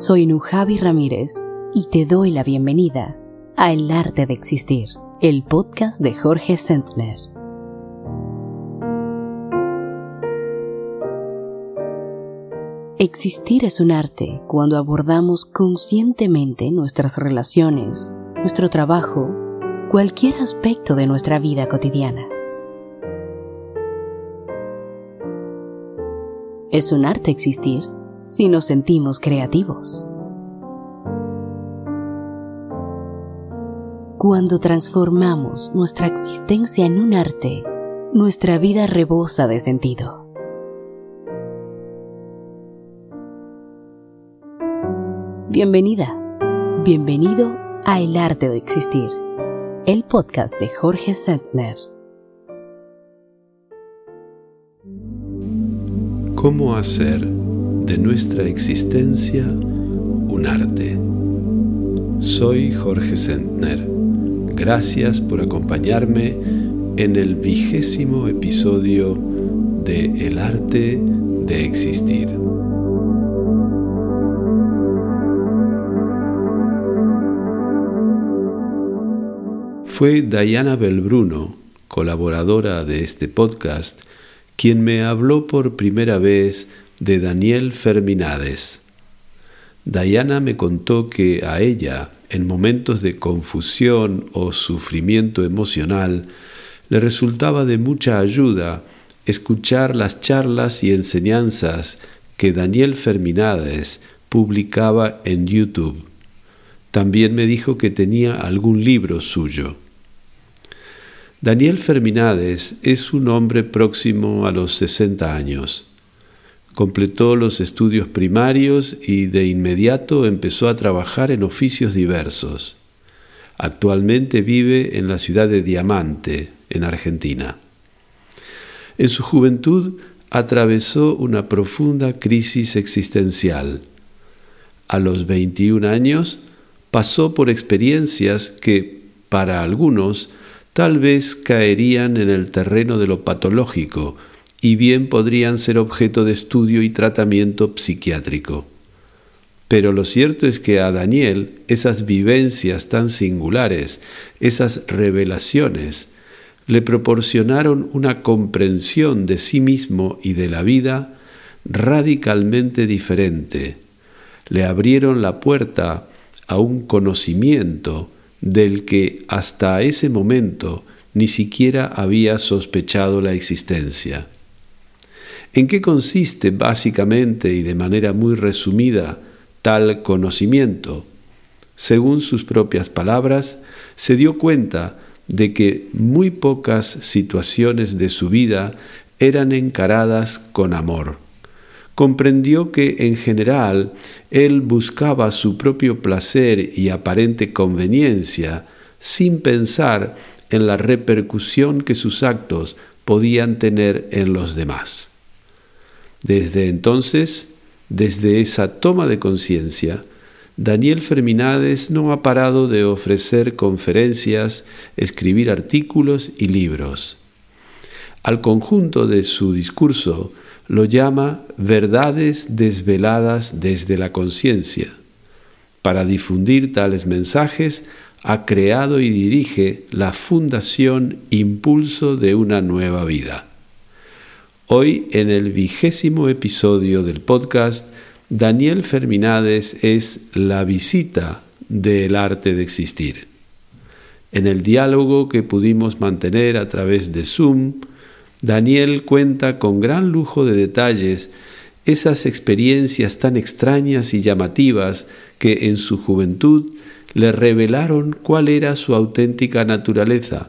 Soy Nujavi Ramírez y te doy la bienvenida a El Arte de Existir, el podcast de Jorge Sentner. Existir es un arte cuando abordamos conscientemente nuestras relaciones, nuestro trabajo, cualquier aspecto de nuestra vida cotidiana. Es un arte existir si nos sentimos creativos. Cuando transformamos nuestra existencia en un arte, nuestra vida rebosa de sentido. Bienvenida, bienvenido a El Arte de Existir, el podcast de Jorge Sentner. ¿Cómo hacer de nuestra existencia un arte? Soy Jorge Sentner. Gracias por acompañarme en el vigésimo episodio de El arte de existir. Fue Diana Belbruno, colaboradora de este podcast, quien me habló por primera vez de Daniel Ferminades. Diana me contó que a ella, en momentos de confusión o sufrimiento emocional, le resultaba de mucha ayuda escuchar las charlas y enseñanzas que Daniel Ferminades publicaba en YouTube. También me dijo que tenía algún libro suyo. Daniel Ferminades es un hombre próximo a los 60 años. Completó los estudios primarios y de inmediato empezó a trabajar en oficios diversos. Actualmente vive en la ciudad de Diamante, en Argentina. En su juventud atravesó una profunda crisis existencial. A los 21 años pasó por experiencias que, para algunos, tal vez caerían en el terreno de lo patológico y bien podrían ser objeto de estudio y tratamiento psiquiátrico. Pero lo cierto es que a Daniel esas vivencias tan singulares, esas revelaciones, le proporcionaron una comprensión de sí mismo y de la vida radicalmente diferente. Le abrieron la puerta a un conocimiento del que hasta ese momento ni siquiera había sospechado la existencia. ¿En qué consiste básicamente y de manera muy resumida tal conocimiento? Según sus propias palabras, se dio cuenta de que muy pocas situaciones de su vida eran encaradas con amor comprendió que en general él buscaba su propio placer y aparente conveniencia sin pensar en la repercusión que sus actos podían tener en los demás. Desde entonces, desde esa toma de conciencia, Daniel Ferminades no ha parado de ofrecer conferencias, escribir artículos y libros. Al conjunto de su discurso lo llama verdades desveladas desde la conciencia. Para difundir tales mensajes, ha creado y dirige la Fundación Impulso de una Nueva Vida. Hoy, en el vigésimo episodio del podcast, Daniel Ferminades es la visita del arte de existir. En el diálogo que pudimos mantener a través de Zoom, Daniel cuenta con gran lujo de detalles esas experiencias tan extrañas y llamativas que en su juventud le revelaron cuál era su auténtica naturaleza,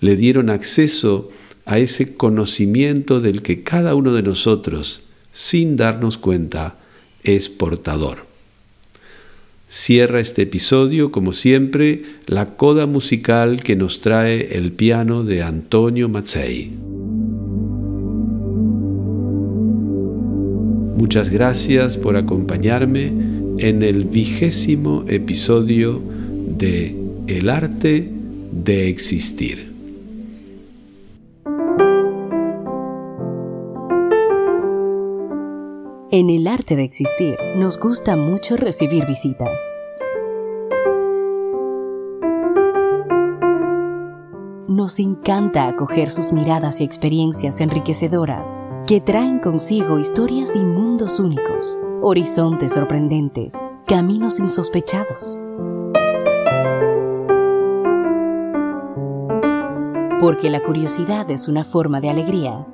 le dieron acceso a ese conocimiento del que cada uno de nosotros, sin darnos cuenta, es portador. Cierra este episodio, como siempre, la coda musical que nos trae el piano de Antonio Mazzei. Muchas gracias por acompañarme en el vigésimo episodio de El arte de existir. En el arte de existir nos gusta mucho recibir visitas. Nos encanta acoger sus miradas y experiencias enriquecedoras que traen consigo historias y mundos únicos, horizontes sorprendentes, caminos insospechados. Porque la curiosidad es una forma de alegría,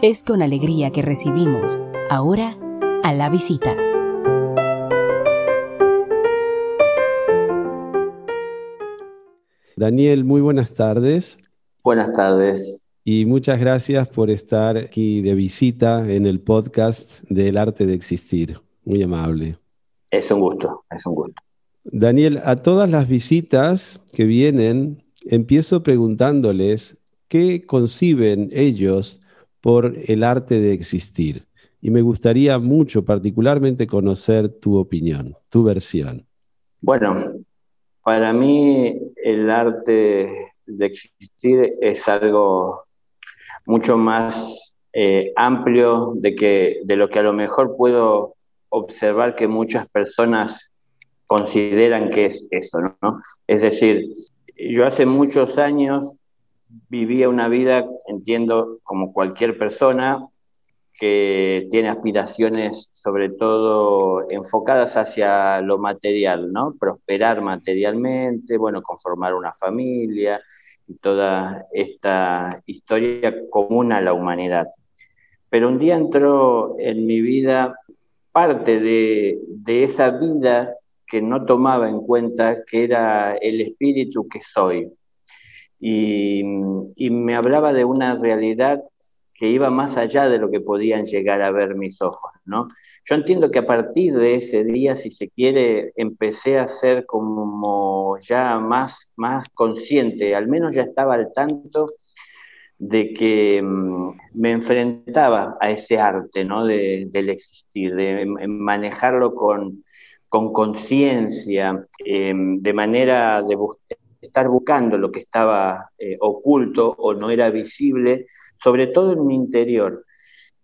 es con alegría que recibimos, ahora, a la visita. Daniel, muy buenas tardes. Buenas tardes. Y muchas gracias por estar aquí de visita en el podcast del arte de existir. Muy amable. Es un gusto, es un gusto. Daniel, a todas las visitas que vienen, empiezo preguntándoles qué conciben ellos por el arte de existir. Y me gustaría mucho, particularmente, conocer tu opinión, tu versión. Bueno, para mí el arte de existir es algo mucho más eh, amplio de, que, de lo que a lo mejor puedo observar que muchas personas consideran que es eso, ¿no? Es decir, yo hace muchos años vivía una vida, entiendo, como cualquier persona, que tiene aspiraciones sobre todo enfocadas hacia lo material, ¿no? Prosperar materialmente, bueno, conformar una familia y toda esta historia común a la humanidad. Pero un día entró en mi vida parte de, esa vida que no tomaba en cuenta que era el espíritu que soy. Y, y me hablaba de una realidad que iba más allá de lo que podían llegar a ver mis ojos, ¿no? Yo entiendo que a partir de ese día, si se quiere, empecé a ser como ya más, más consciente, al menos ya estaba al tanto de que mm, me enfrentaba a ese arte, ¿no? De, del existir, de manejarlo con conciencia, em, de manera de estar buscando lo que estaba eh, oculto o no era visible, sobre todo en mi interior.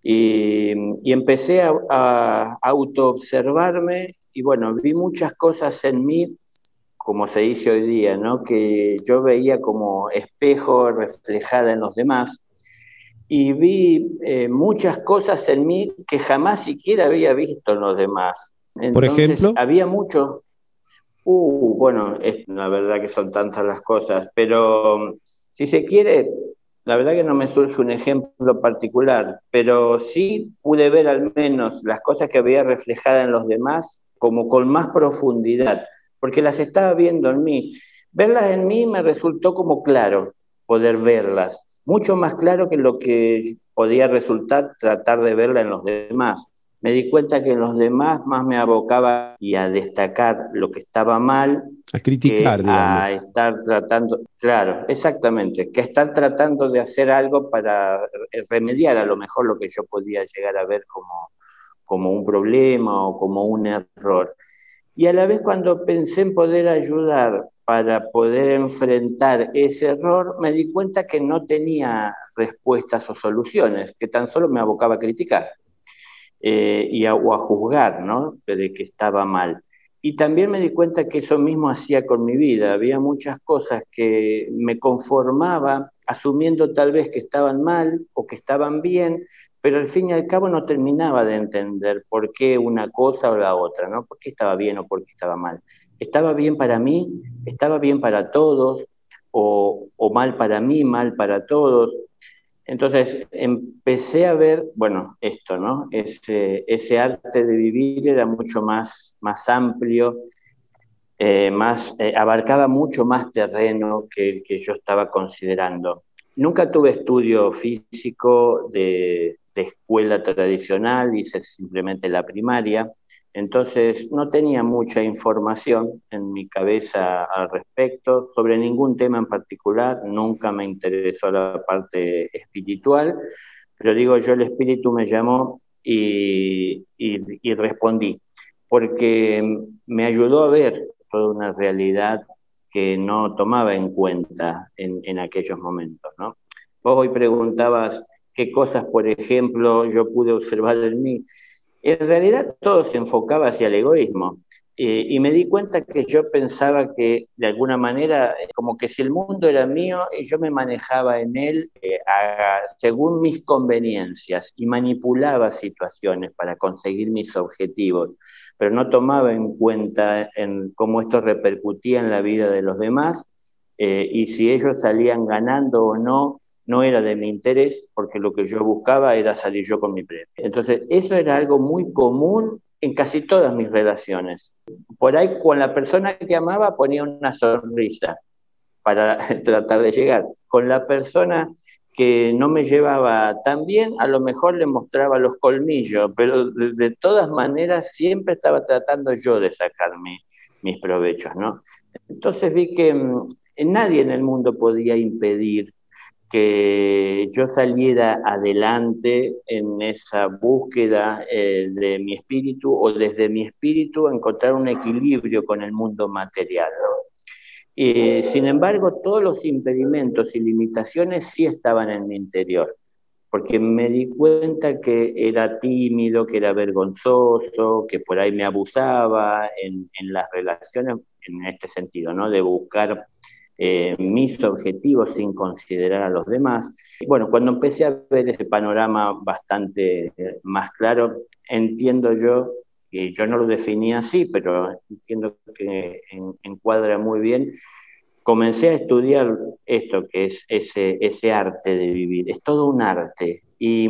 Y, empecé a, a autoobservarme y bueno, vi muchas cosas en mí, como se dice hoy día, ¿no? que yo veía como espejo reflejada en los demás. Y vi eh, muchas cosas en mí que jamás siquiera había visto en los demás. Por ejemplo. Había mucho. Uh, bueno, es, la verdad que son tantas las cosas, pero si se quiere, la verdad que no me surge un ejemplo particular, pero sí pude ver al menos las cosas que había reflejadas en los demás como con más profundidad, porque las estaba viendo en mí. Verlas en mí me resultó como claro poder verlas, mucho más claro que lo que podía resultar tratar de verla en los demás me di cuenta que los demás más me abocaba y a destacar lo que estaba mal. A criticar, digamos. A estar tratando, claro, exactamente, que estar tratando de hacer algo para remediar a lo mejor lo que yo podía llegar a ver como, como un problema o como un error. Y a la vez cuando pensé en poder ayudar para poder enfrentar ese error, me di cuenta que no tenía respuestas o soluciones, que tan solo me abocaba a criticar. Eh, y a, o a juzgar, ¿no? De que estaba mal. Y también me di cuenta que eso mismo hacía con mi vida. Había muchas cosas que me conformaba asumiendo tal vez que estaban mal o que estaban bien, pero al fin y al cabo no terminaba de entender por qué una cosa o la otra, ¿no? ¿Por qué estaba bien o por qué estaba mal? ¿Estaba bien para mí? ¿Estaba bien para todos? ¿O, o mal para mí, mal para todos? Entonces empecé a ver, bueno, esto, ¿no? Ese, arte de vivir era mucho más, más amplio, eh, más, eh, abarcaba mucho más terreno que el que yo estaba considerando. Nunca tuve estudio físico de escuela tradicional, hice simplemente la primaria. Entonces no tenía mucha información en mi cabeza al respecto sobre ningún tema en particular, nunca me interesó la parte espiritual, pero digo yo el espíritu me llamó y, respondí, porque me ayudó a ver toda una realidad que no tomaba en cuenta en, en aquellos momentos. ¿no? Vos hoy preguntabas qué cosas, por ejemplo, yo pude observar en mí. En realidad todo se enfocaba hacia el egoísmo. Eh, y me di cuenta que yo pensaba que de alguna manera, como que si el mundo era mío yo me manejaba en él eh, según mis conveniencias y manipulaba situaciones para conseguir mis objetivos, pero no tomaba en cuenta en cómo esto repercutía en la vida de los demás eh, y si ellos salían ganando o no, no era de mi interés porque lo que yo buscaba era salir yo con mi premio. Entonces, eso era algo muy común en casi todas mis relaciones. Por ahí con la persona que amaba ponía una sonrisa para tratar de llegar. Con la persona que no me llevaba tan bien, a lo mejor le mostraba los colmillos, pero de, todas maneras siempre estaba tratando yo de sacar mis provechos, ¿no? Entonces vi que mm, nadie en el mundo podía impedir que yo saliera adelante en esa búsqueda eh, de mi espíritu o desde mi espíritu encontrar un equilibrio con el mundo material. sin embargo, todos los impedimentos y limitaciones sí estaban en mi interior, porque me di cuenta que era tímido, que era vergonzoso, que por ahí me abusaba en, en las relaciones en este sentido, ¿no? De buscar eh, mis objetivos sin considerar a los demás. bueno, cuando empecé a ver ese panorama bastante eh, más claro, entiendo yo, que yo no lo definía así, pero entiendo que encuadra muy bien, comencé a estudiar esto que es ese, ese arte de vivir. Es todo un arte. Y,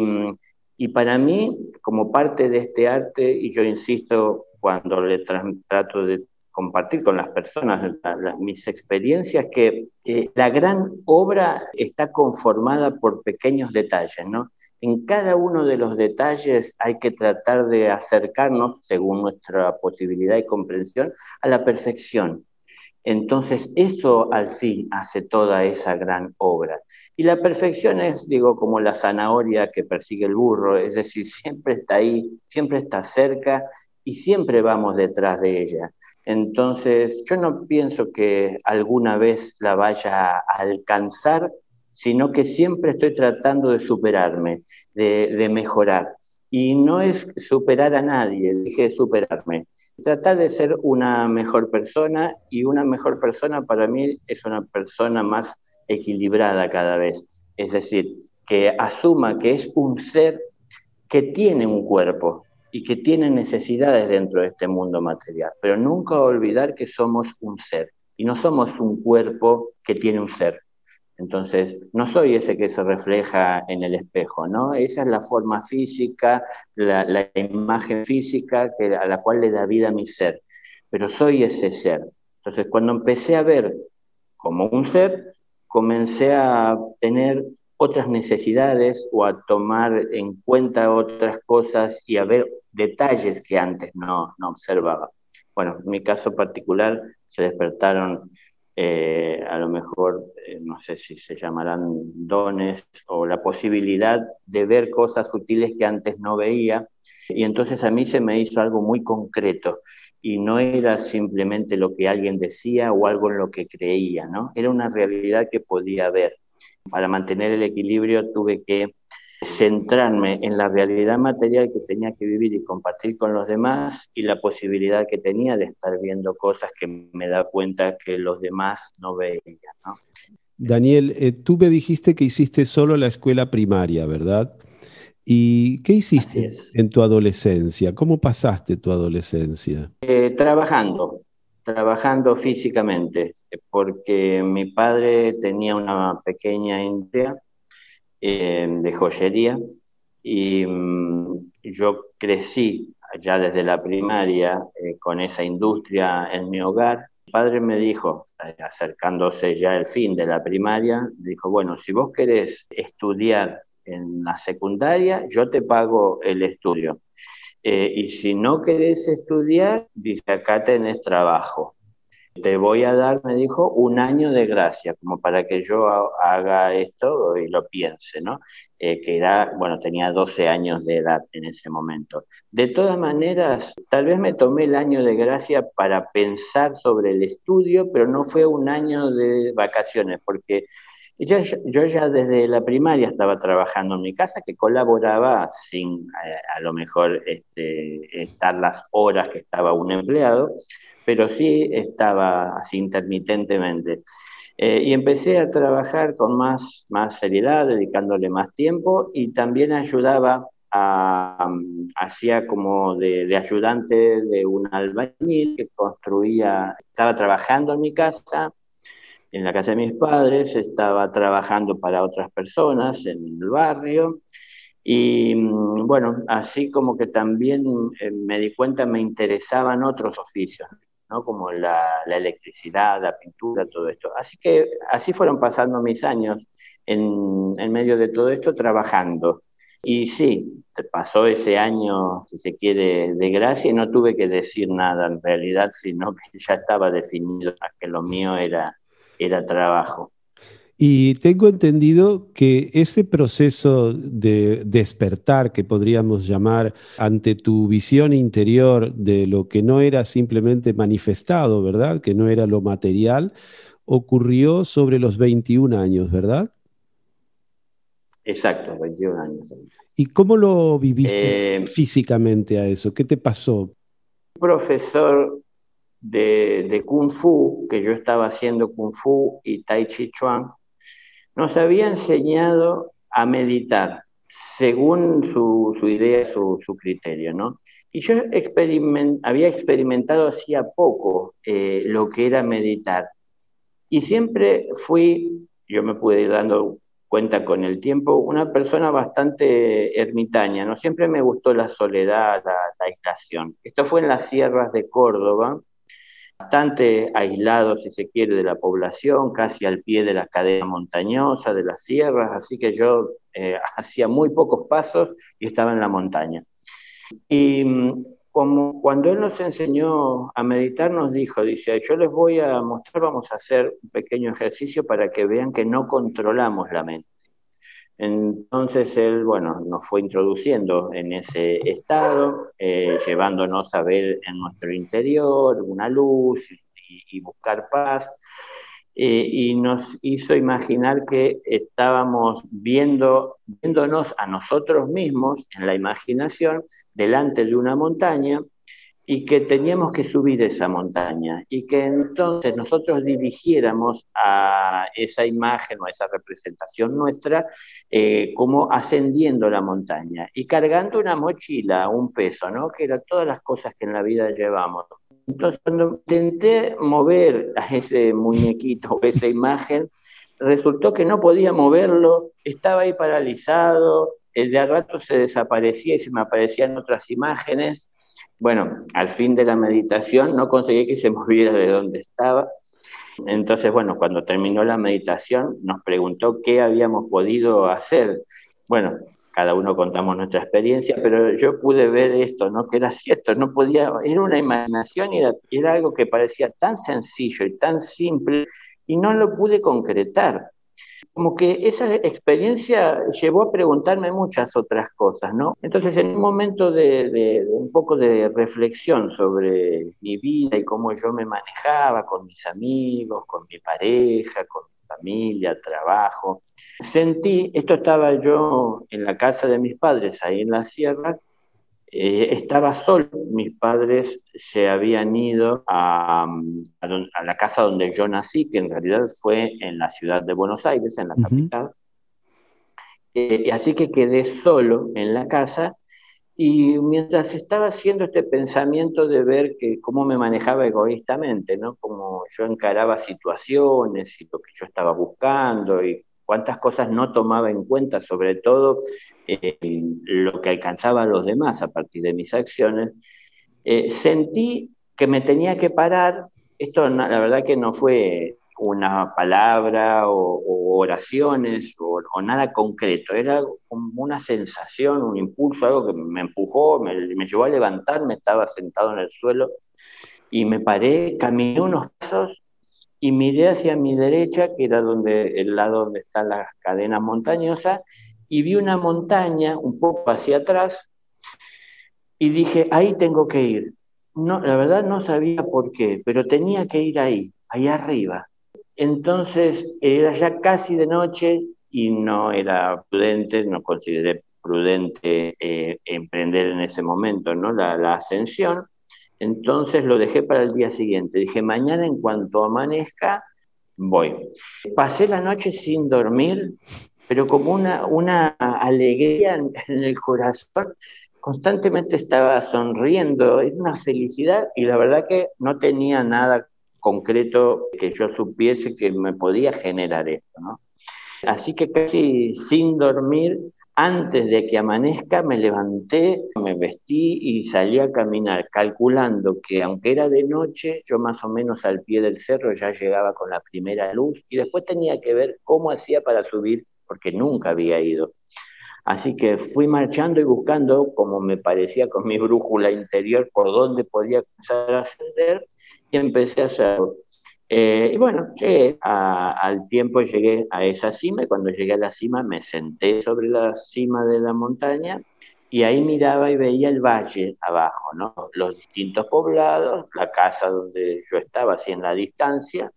y para mí, como parte de este arte, y yo insisto cuando le trato de compartir con las personas mis experiencias, que eh, la gran obra está conformada por pequeños detalles, ¿no? En cada uno de los detalles hay que tratar de acercarnos, según nuestra posibilidad y comprensión, a la perfección. Entonces, eso al fin hace toda esa gran obra. Y la perfección es, digo, como la zanahoria que persigue el burro, es decir, siempre está ahí, siempre está cerca y siempre vamos detrás de ella. Entonces, yo no pienso que alguna vez la vaya a alcanzar, sino que siempre estoy tratando de superarme, de, mejorar. Y no es superar a nadie, dije superarme. Tratar de ser una mejor persona y una mejor persona para mí es una persona más equilibrada cada vez. Es decir, que asuma que es un ser que tiene un cuerpo, y que tienen necesidades dentro de este mundo material, pero nunca olvidar que somos un ser y no somos un cuerpo que tiene un ser. Entonces, no soy ese que se refleja en el espejo, ¿no? Esa es la forma física, la, imagen física que, a la cual le da vida mi ser, pero soy ese ser. Entonces, cuando empecé a ver como un ser, comencé a tener otras necesidades o a tomar en cuenta otras cosas y a ver detalles que antes no, no observaba. Bueno, en mi caso particular se despertaron eh, a lo mejor, eh, no sé si se llamarán dones o la posibilidad de ver cosas sutiles que antes no veía. Y entonces a mí se me hizo algo muy concreto y no era simplemente lo que alguien decía o algo en lo que creía, ¿no? Era una realidad que podía ver. Para mantener el equilibrio tuve que centrarme en la realidad material que tenía que vivir y compartir con los demás y la posibilidad que tenía de estar viendo cosas que me da cuenta que los demás no veían. Daniel, eh, tú me dijiste que hiciste solo la escuela primaria, ¿verdad? ¿Y qué hiciste en tu adolescencia? ¿Cómo pasaste tu adolescencia? Eh, trabajando, trabajando físicamente, porque mi padre tenía una pequeña industria eh, de joyería y mm, yo crecí ya desde la primaria eh, con esa industria en mi hogar. Mi padre me dijo, eh, acercándose ya el fin de la primaria, dijo, bueno, si vos querés estudiar en la secundaria, yo te pago el estudio. Y si no querés estudiar, dice, acá tenés trabajo. Te voy a dar, me dijo, un año de gracia, como para que yo haga esto y lo piense, ¿no? Eh, que era, bueno, tenía 12 años de edad en ese momento. De todas maneras, tal vez me tomé el año de gracia para pensar sobre el estudio, pero no fue un año de vacaciones, porque yo, ya desde la primaria estaba trabajando en mi casa, que colaboraba sin eh, a lo mejor este, estar las horas que estaba un empleado, pero sí estaba así intermitentemente. Eh, y empecé a trabajar con más, más seriedad, dedicándole más tiempo y también ayudaba hacía como de, de, ayudante de un albañil que construía, estaba trabajando en mi casa, en la casa de mis padres, estaba trabajando para otras personas en el barrio y mm, bueno, así como que también eh, me di cuenta me interesaban otros oficios, ¿no? como la, la, electricidad, la pintura, todo esto. Así que así fueron pasando mis años en, en medio de todo esto trabajando. Y sí, pasó ese año, si se quiere, de gracia y no tuve que decir nada en realidad, sino que ya estaba definido que lo mío era era trabajo. Y tengo entendido que ese proceso de despertar, que podríamos llamar ante tu visión interior de lo que no era simplemente manifestado, ¿verdad? Que no era lo material, ocurrió sobre los 21 años, ¿verdad? Exacto, 21 años. ¿Y cómo lo viviste eh, físicamente a eso? ¿Qué te pasó? Profesor de, Kung Fu, que yo estaba haciendo Kung Fu y Tai Chi Chuan, nos había enseñado a meditar según su, idea, su, su, criterio, ¿no? Y yo había experimentado hacía poco eh, lo que era meditar. Y siempre fui, yo me pude ir dando cuenta con el tiempo, una persona bastante ermitaña, ¿no? Siempre me gustó la soledad, la, la aislación. Esto fue en las sierras de Córdoba, bastante aislado, si se quiere, de la población, casi al pie de la cadena montañosa, de las sierras, así que yo eh, hacía muy pocos pasos y estaba en la montaña. Y mm, como cuando él nos enseñó a meditar, nos dijo, dice, yo les voy a mostrar, vamos a hacer un pequeño ejercicio para que vean que no controlamos la mente. Entonces él, bueno, nos fue introduciendo en ese estado, eh, llevándonos a ver en nuestro interior una luz y, buscar paz, eh, y nos hizo imaginar que estábamos viendo, viéndonos a nosotros mismos en la imaginación delante de una montaña y que teníamos que subir esa montaña y que entonces nosotros dirigiéramos a esa imagen o a esa representación nuestra eh, como ascendiendo la montaña y cargando una mochila, un peso, ¿no? que eran todas las cosas que en la vida llevamos. Entonces cuando intenté mover a ese muñequito, esa imagen, resultó que no podía moverlo, estaba ahí paralizado, de a rato se desaparecía y se me aparecían otras imágenes bueno, al fin de la meditación no conseguí que se moviera de donde estaba. Entonces, bueno, cuando terminó la meditación nos preguntó qué habíamos podido hacer. Bueno, cada uno contamos nuestra experiencia, pero yo pude ver esto, ¿no? Que era cierto, no podía, era una imaginación y era, era algo que parecía tan sencillo y tan simple y no lo pude concretar como que esa experiencia llevó a preguntarme muchas otras cosas, ¿no? Entonces, en un momento de, un poco de reflexión sobre mi vida y cómo yo me manejaba con mis amigos, con mi pareja, con mi familia, trabajo, sentí, esto estaba yo en la casa de mis padres, ahí en la sierra, eh, estaba solo, mis padres se habían ido a, la casa donde yo nací, que en realidad fue en la ciudad de Buenos Aires, en la capital. Eh, así que quedé solo en la casa y mientras estaba haciendo este pensamiento de ver que cómo me manejaba egoístamente, ¿no? Cómo yo encaraba situaciones y lo que yo estaba buscando y cuántas cosas no tomaba en cuenta, sobre todo eh, lo que alcanzaba a los demás a partir de mis acciones, eh, sentí que me tenía que parar. Esto la verdad que no fue una palabra o, oraciones o, nada concreto, era como una sensación, un impulso, algo que me empujó, me, me llevó a levantarme, estaba sentado en el suelo y me paré, caminé unos pasos y miré hacia mi derecha, que era donde, el lado donde está la cadena montañosa, y vi una montaña un poco hacia atrás y dije, ahí tengo que ir. No, la verdad no sabía por qué, pero tenía que ir ahí, ahí arriba. entonces era ya casi de noche y no era prudente, no consideré prudente eh, emprender en ese momento ¿no? la, ascensión. Entonces lo dejé para el día siguiente. Dije, mañana en cuanto amanezca, voy. Pasé la noche sin dormir, pero como una, alegría en, el corazón. Constantemente estaba sonriendo, era una felicidad y la verdad que no tenía nada concreto que yo supiese que me podía generar esto, ¿no? Así que casi sin dormir, antes de que amanezca, me levanté, me vestí y salí a caminar, calculando que aunque era de noche, yo más o menos al pie del cerro ya llegaba con la primera luz y después tenía que ver cómo hacía para subir, porque nunca había ido. Así que fui marchando y buscando, como me parecía con mi brújula interior, por dónde podía empezar a ascender y empecé a hacerlo. Eh, y bueno, llegué al tiempo, llegué a esa cima y cuando llegué a la cima me senté sobre la cima de la montaña y ahí miraba y veía el valle abajo, ¿no? los distintos poblados, la casa donde yo estaba, así en la distancia,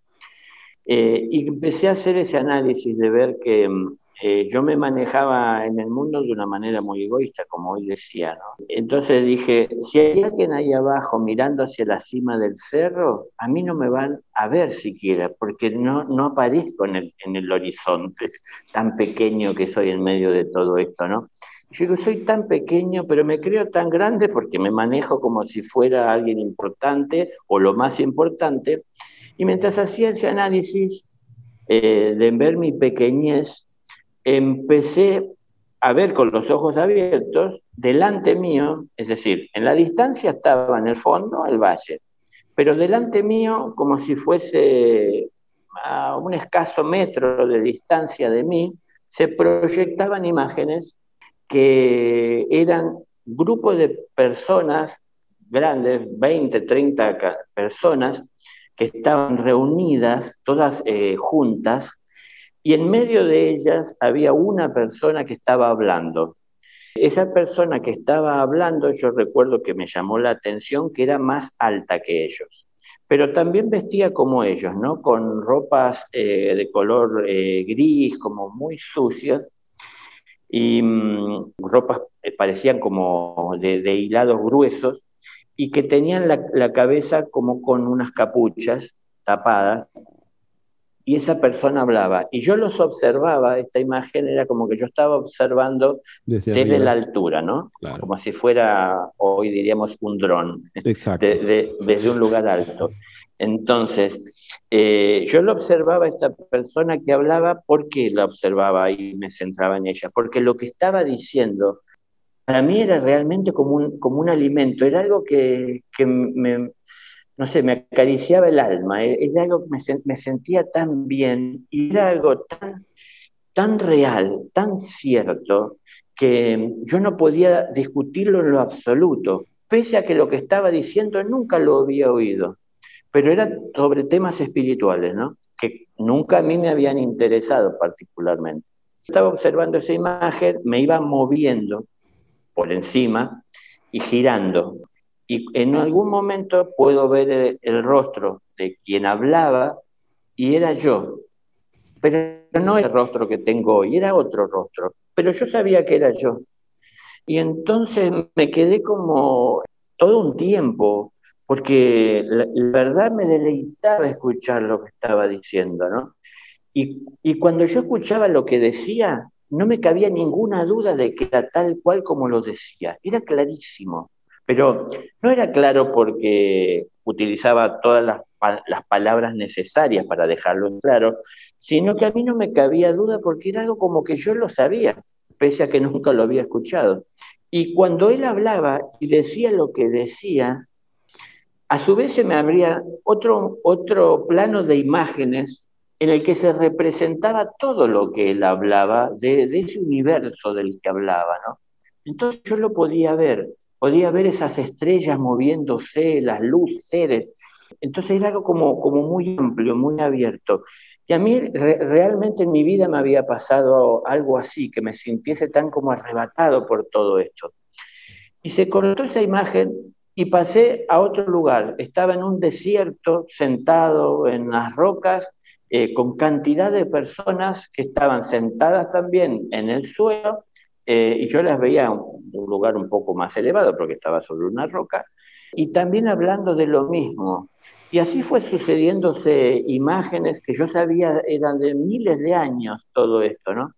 eh, y empecé a hacer ese análisis de ver que mm, eh, yo me manejaba en el mundo de una manera muy egoísta, como hoy decía, ¿no? Entonces dije, si hay alguien ahí abajo mirando hacia la cima del cerro, a mí no me van a ver siquiera, porque no, no aparezco en el, en el horizonte tan pequeño que soy en medio de todo esto, ¿no? Yo digo, soy tan pequeño, pero me creo tan grande porque me manejo como si fuera alguien importante o lo más importante. Y mientras hacía ese análisis eh, de ver mi pequeñez, empecé a ver con los ojos abiertos, delante mío, es decir, en la distancia estaba en el fondo el valle, pero delante mío, como si fuese a un escaso metro de distancia de mí, se proyectaban imágenes que eran grupos de personas grandes, 20, 30 personas, que estaban reunidas, todas eh, juntas, y en medio de ellas había una persona que estaba hablando. Esa persona que estaba hablando, yo recuerdo que me llamó la atención que era más alta que ellos, pero también vestía como ellos, ¿no? Con ropas eh, de color eh, gris, como muy sucias, y mm, ropas eh, parecían como de, hilados gruesos, y que tenían la cabeza como con unas capuchas tapadas, y esa persona hablaba. Y yo los observaba, esta imagen era como que yo estaba observando desde, la altura, ¿no? Como si fuera, hoy diríamos, un dron, desde un lugar alto. Entonces, eh, yo lo observaba a esta persona que hablaba, ¿por qué la observaba y me centraba en ella? Porque lo que estaba diciendo para mí era realmente como un, como un alimento, era algo que, que me, no sé, me acariciaba el alma, e-, era algo que me, sentía tan bien y era algo tan, tan real, tan cierto, que yo no podía discutirlo en lo absoluto, pese a que lo que estaba diciendo nunca lo había oído, pero era sobre temas espirituales, ¿no? que nunca a mí me habían interesado particularmente. Estaba observando esa imagen, me iba moviendo por encima y girando y en algún momento puedo ver el, rostro de quien hablaba y era yo, pero no el rostro que tengo hoy, era otro rostro, pero yo sabía que era yo. Y entonces me quedé como todo un tiempo, porque la, verdad me deleitaba escuchar lo que estaba diciendo, ¿no? Y, y cuando yo escuchaba lo que decía, no me cabía ninguna duda de que era tal cual como lo decía, era clarísimo. Pero no era claro porque utilizaba todas las, palabras necesarias para dejarlo claro, sino que a mí no me cabía duda porque era algo como que yo lo sabía, pese a que nunca lo había escuchado. Y cuando él hablaba y decía lo que decía, a su vez se me abría otro, otro plano de imágenes en el que se representaba todo lo que él hablaba, de, de ese universo del que hablaba, ¿no? Entonces yo lo podía ver podía ver esas estrellas moviéndose, las luces. Entonces era algo como, como muy amplio, muy abierto. Y a mí realmente en mi vida me había pasado algo así, que me sintiese tan como arrebatado por todo esto. Y se cortó esa imagen y pasé a otro lugar. Estaba en un desierto, sentado en las rocas, eh, con cantidad de personas que estaban sentadas también en el suelo, eh, y yo las veía un lugar un poco más elevado porque estaba sobre una roca, y también hablando de lo mismo. Y así fue sucediéndose imágenes que yo sabía eran de miles de años todo esto, ¿no?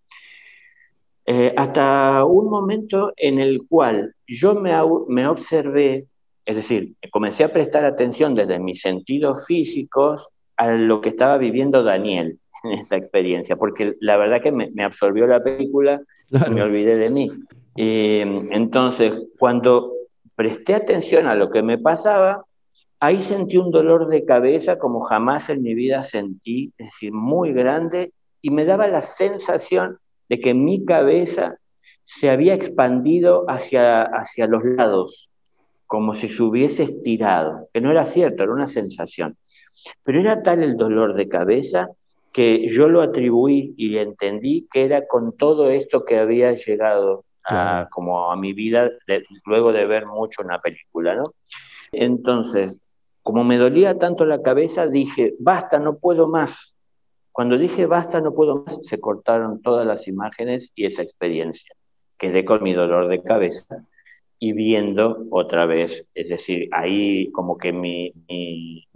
Eh, hasta un momento en el cual yo me, me observé, es decir, comencé a prestar atención desde mis sentidos físicos a lo que estaba viviendo Daniel en esa experiencia, porque la verdad que me, absorbió la película y me olvidé de mí. Entonces, cuando presté atención a lo que me pasaba, ahí sentí un dolor de cabeza como jamás en mi vida sentí, es decir, muy grande, y me daba la sensación de que mi cabeza se había expandido hacia, hacia los lados, como si se hubiese estirado, que no era cierto, era una sensación. Pero era tal el dolor de cabeza que yo lo atribuí y entendí que era con todo esto que había llegado como a mi vida luego de ver mucho una película, ¿no? Entonces, como me dolía tanto la cabeza, dije, basta, no puedo más. Cuando dije basta, no puedo más, se cortaron todas las imágenes y esa experiencia. Quedé con mi dolor de cabeza y viendo otra vez, es decir, ahí como que mi,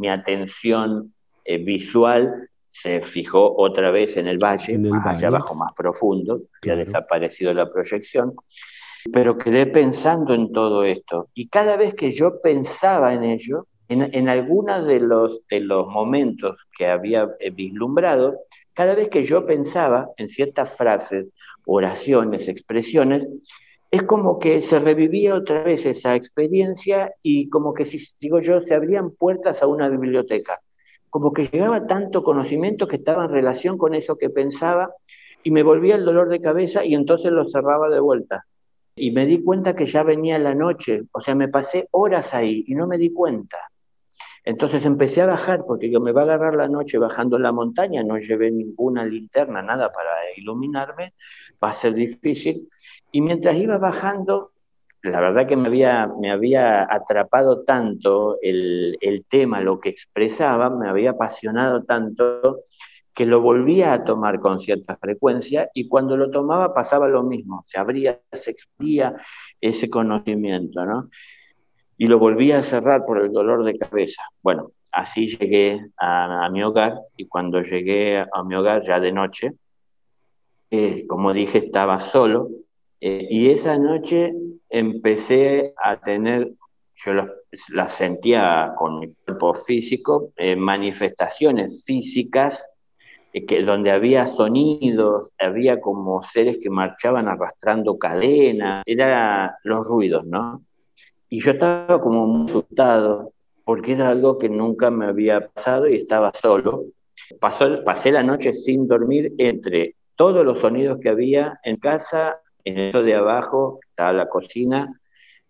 atención eh, visual se fijó otra vez en el valle, allá abajo más profundo, que ha desaparecido la proyección, pero quedé pensando en todo esto. Y cada vez que yo pensaba en ello, en, algunos de los, de los momentos que había eh, vislumbrado, cada vez que yo pensaba en ciertas frases, oraciones, expresiones, es como que se revivía otra vez esa experiencia y como que, si digo yo, se abrían puertas a una biblioteca. Como que llegaba tanto conocimiento que estaba en relación con eso que pensaba y me volvía el dolor de cabeza y entonces lo cerraba de vuelta. Y me di cuenta que ya venía la noche, o sea, me pasé horas ahí y no me di cuenta. Entonces empecé a bajar, porque yo me va a agarrar la noche bajando la montaña, no llevé ninguna linterna, nada para iluminarme, va a ser difícil. Y mientras iba bajando, la verdad que me había, me había atrapado tanto el, el tema, lo que expresaba, me había apasionado tanto que lo volvía a tomar con cierta frecuencia y cuando lo tomaba pasaba lo mismo, se abría, se expandía ese conocimiento, ¿no? y lo volví a cerrar por el dolor de cabeza. Bueno, así llegué a, mi hogar y cuando llegué a mi hogar ya de noche, eh, como dije, estaba solo eh, y esa noche empecé a tener, yo la sentía con mi cuerpo físico, eh, manifestaciones físicas que, donde había sonidos, había como seres que marchaban arrastrando cadenas, eran los ruidos, ¿no? Y yo estaba como muy asustado, porque era algo que nunca me había pasado y estaba solo. Pasó, pasé la noche sin dormir entre todos los sonidos que había en casa, en eso de abajo, estaba la cocina,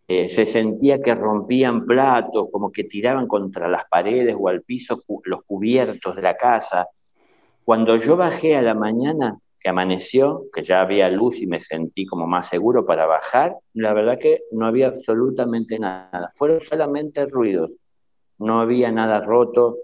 eh, se sentía que rompían platos, como que tiraban contra las paredes o al piso los cubiertos de la casa. Cuando yo bajé a la mañana, que amaneció, que ya había luz y me sentí como más seguro para bajar, la verdad que no había absolutamente nada. Fueron solamente ruidos, no había nada roto.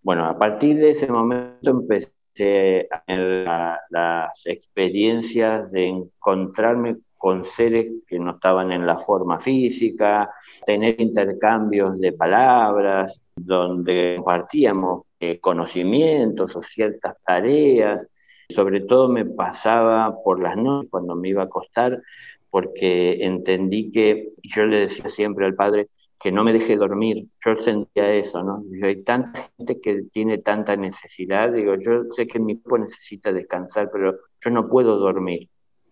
Bueno, a partir de ese momento empecé a las experiencias de encontrarme con seres que no estaban en la forma física, tener intercambios de palabras, donde compartíamos eh, conocimientos o ciertas tareas sobre todo me pasaba por las noches cuando me iba a acostar, porque entendí que, yo le decía siempre al padre, que no me deje dormir. Yo sentía eso, ¿no? hay tanta gente que tiene tanta necesidad, digo, yo sé que mi cuerpo necesita descansar, pero yo no puedo dormir.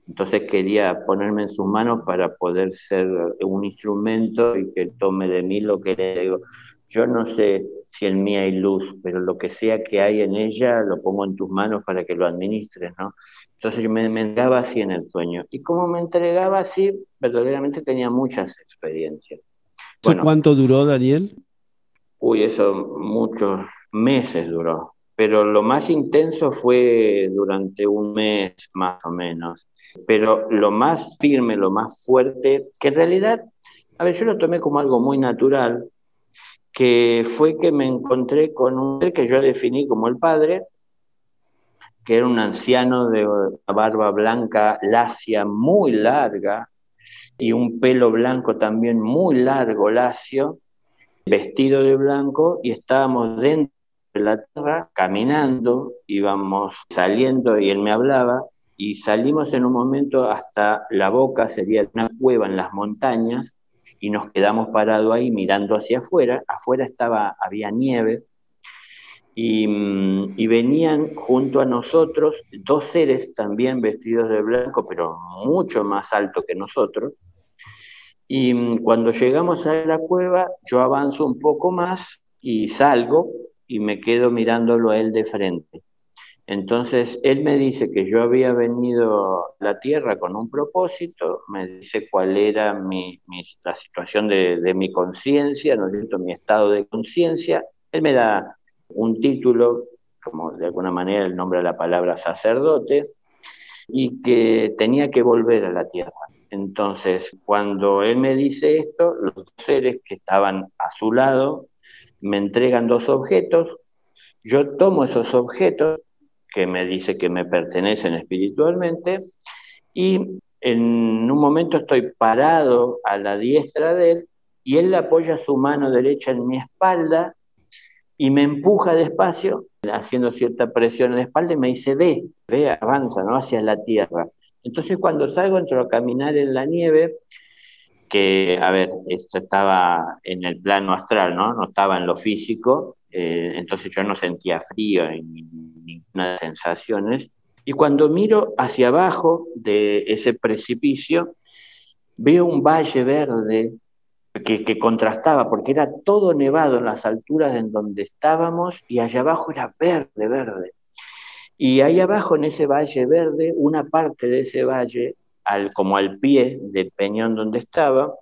Entonces quería ponerme en sus manos para poder ser un instrumento y que tome de mí lo que le digo. Yo no sé si en mí hay luz, pero lo que sea que hay en ella lo pongo en tus manos para que lo administres, ¿no? Entonces yo me, entregaba así en el sueño. Y como me entregaba así, verdaderamente tenía muchas experiencias. ¿Cuánto duró, Daniel? Uy, eso muchos meses duró. Pero lo más intenso fue durante un mes más o menos. Pero lo más firme, lo más fuerte, que en realidad, a ver, yo lo tomé como algo muy natural, que fue que me encontré con un ser que yo definí como el padre, que era un anciano de barba blanca lacia muy larga y un pelo blanco también muy largo, lacio, vestido de blanco y estábamos dentro de la tierra caminando, íbamos saliendo y él me hablaba y salimos en un momento hasta la boca, sería una cueva en las montañas y nos quedamos parados ahí mirando hacia afuera, afuera estaba, había nieve y, mm, y, venían junto a nosotros dos seres también vestidos de blanco, pero mucho más alto que nosotros, y mm, cuando llegamos a la cueva, yo avanzo un poco más y salgo y me quedo mirándolo a él de frente. Entonces, él me dice que yo había venido a la Tierra con un propósito, me dice cuál era mi, la situación de, mi conciencia, ¿no es mi estado de conciencia. Él me da un título, como de alguna manera el nombre de la palabra sacerdote, y que tenía que volver a la Tierra. Entonces, cuando él me dice esto, los seres que estaban a su lado me entregan dos objetos, yo tomo esos objetos que me dice que me pertenecen espiritualmente y en un momento estoy parado a la diestra de él y él apoya su mano derecha en mi espalda y me empuja despacio, haciendo cierta presión en la espalda y me dice, ve, ve, avanza, ¿no? Hacia la tierra. Entonces cuando salgo entro a caminar en la nieve, que, a ver, esto estaba en el plano astral, ¿no? No estaba en lo físico, eh, entonces yo no sentía frío ni ninguna sensaciones. Y cuando miro hacia abajo de ese precipicio, veo un valle verde que, que, contrastaba, porque era todo nevado en las alturas en donde estábamos y allá abajo era verde, verde. Y ahí abajo en ese valle verde, una parte de ese valle, al, como al pie del peñón donde estaba,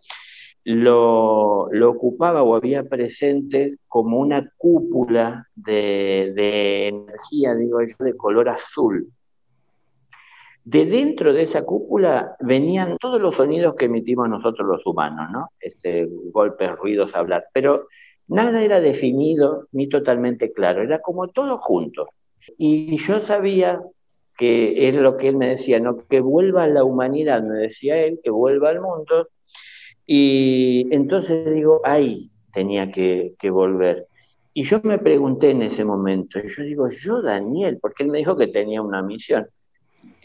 lo, lo, ocupaba o había presente como una cúpula de, de, energía, digo yo, de color azul. De dentro de esa cúpula venían todos los sonidos que emitimos nosotros los humanos, ¿no? Este, golpes, ruidos, hablar, pero nada era definido ni totalmente claro, era como todo junto. Y yo sabía que es lo que él me decía, ¿no? que vuelva a la humanidad, me decía él, que vuelva al mundo. Y entonces digo, ahí tenía que, volver. Y yo me pregunté en ese momento, yo digo, yo Daniel, porque él me dijo que tenía una misión.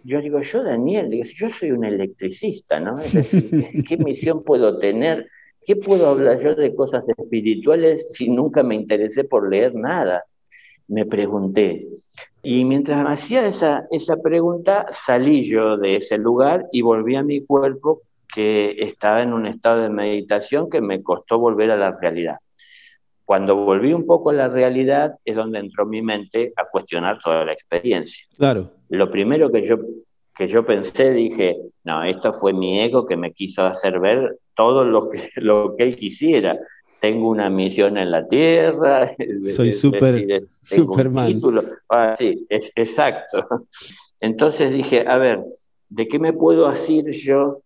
Yo digo, yo Daniel, yo soy un electricista, ¿no? Es decir, ¿qué misión puedo tener? ¿Qué puedo hablar yo de cosas espirituales si nunca me interesé por leer nada? Me pregunté. Y mientras me hacía esa, esa pregunta, salí yo de ese lugar y volví a mi cuerpo que estaba en un estado de meditación que me costó volver a la realidad. Cuando volví un poco a la realidad es donde entró mi mente a cuestionar toda la experiencia. Claro. Lo primero que yo, que yo pensé, dije, no, esto fue mi ego que me quiso hacer ver todo lo que, lo que él quisiera tengo una misión en la tierra. Soy súper Superman. Ah, sí, es, exacto. Entonces dije, a ver, ¿de qué me puedo hacer yo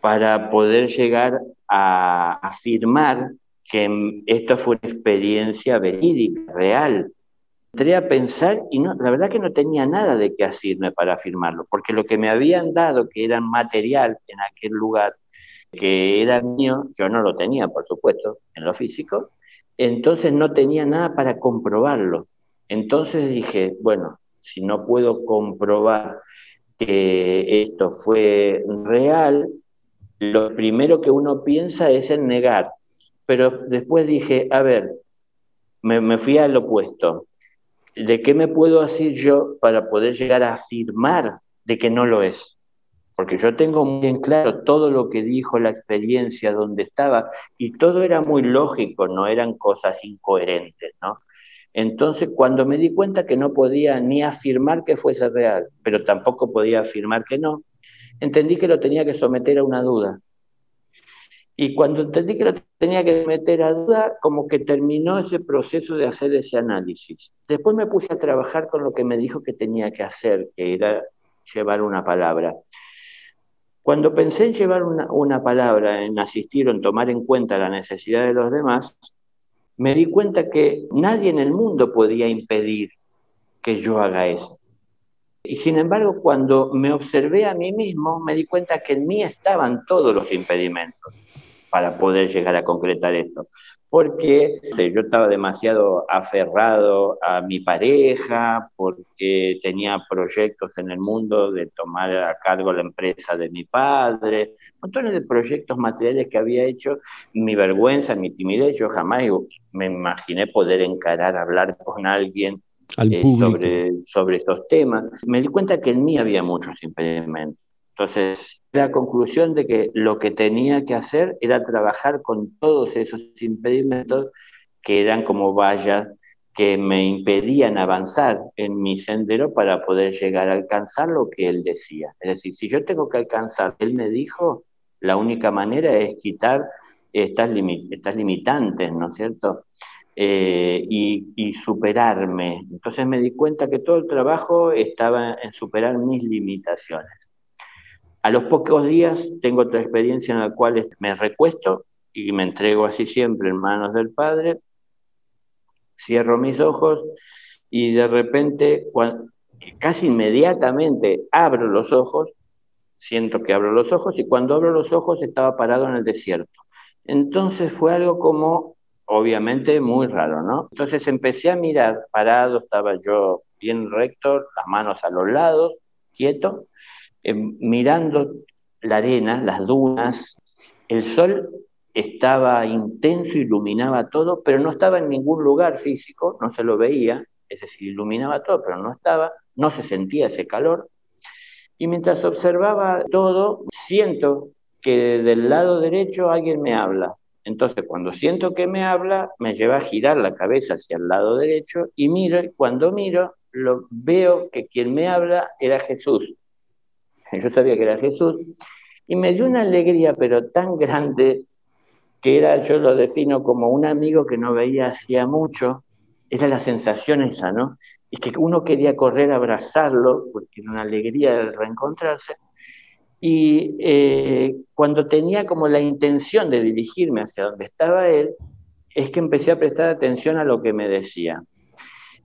para poder llegar a afirmar que esto fue una experiencia verídica, real? Entré a pensar y no, la verdad que no tenía nada de qué hacerme para afirmarlo, porque lo que me habían dado, que era material en aquel lugar, que era mío, yo no lo tenía, por supuesto, en lo físico, entonces no tenía nada para comprobarlo. Entonces dije, bueno, si no puedo comprobar que esto fue real, lo primero que uno piensa es en negar. Pero después dije, a ver, me, me fui al opuesto. ¿De qué me puedo hacer yo para poder llegar a afirmar de que no lo es? Porque yo tengo muy bien claro todo lo que dijo la experiencia donde estaba y todo era muy lógico, no eran cosas incoherentes, ¿no? Entonces, cuando me di cuenta que no podía ni afirmar que fuese real, pero tampoco podía afirmar que no, entendí que lo tenía que someter a una duda. Y cuando entendí que lo tenía que someter a duda, como que terminó ese proceso de hacer ese análisis. Después me puse a trabajar con lo que me dijo que tenía que hacer, que era llevar una palabra. Cuando pensé en llevar una, palabra, en asistir o en tomar en cuenta la necesidad de los demás, me di cuenta que nadie en el mundo podía impedir que yo haga eso. Y sin embargo, cuando me observé a mí mismo, me di cuenta que en mí estaban todos los impedimentos para poder llegar a concretar esto. Porque yo estaba demasiado aferrado a mi pareja, porque tenía proyectos en el mundo de tomar a cargo la empresa de mi padre, montones de proyectos materiales que había hecho, mi vergüenza, mi timidez, yo jamás me imaginé poder encarar, hablar con alguien eh, sobre, sobre estos temas. Me di cuenta que en mí había muchos impedimentos. Entonces, la conclusión de que lo que tenía que hacer era trabajar con todos esos impedimentos que eran como vallas que me impedían avanzar en mi sendero para poder llegar a alcanzar lo que él decía. Es decir, si yo tengo que alcanzar, él me dijo, la única manera es quitar estas, limitantes, ¿no es cierto? Eh, y, superarme. Entonces me di cuenta que todo el trabajo estaba en superar mis limitaciones. A los pocos días tengo otra experiencia en la cual me recuesto y me entrego así siempre en manos del Padre, cierro mis ojos y de repente, casi inmediatamente abro los ojos, siento que abro los ojos y cuando abro los ojos estaba parado en el desierto. Entonces fue algo como obviamente muy raro, ¿no? Entonces empecé a mirar parado, estaba yo bien recto, las manos a los lados, quieto, eh, mirando la arena, las dunas, el sol estaba intenso, iluminaba todo, pero no estaba en ningún lugar físico, no se lo veía, es decir, iluminaba todo, pero no estaba, no se sentía ese calor. Y mientras observaba todo, siento que del lado derecho alguien me habla, entonces, cuando siento que me habla, me lleva a girar la cabeza hacia el lado derecho y miro, y cuando miro, lo, veo que quien me habla era Jesús. Yo sabía que era Jesús. Y me dio una alegría, pero tan grande, que era, yo lo defino como un amigo que no veía hacía mucho. Era la sensación esa, ¿no? Y que uno quería correr a abrazarlo, porque era una alegría el reencontrarse. Y eh, cuando tenía como la intención de dirigirme hacia donde estaba él, es que empecé a prestar atención a lo que me decía.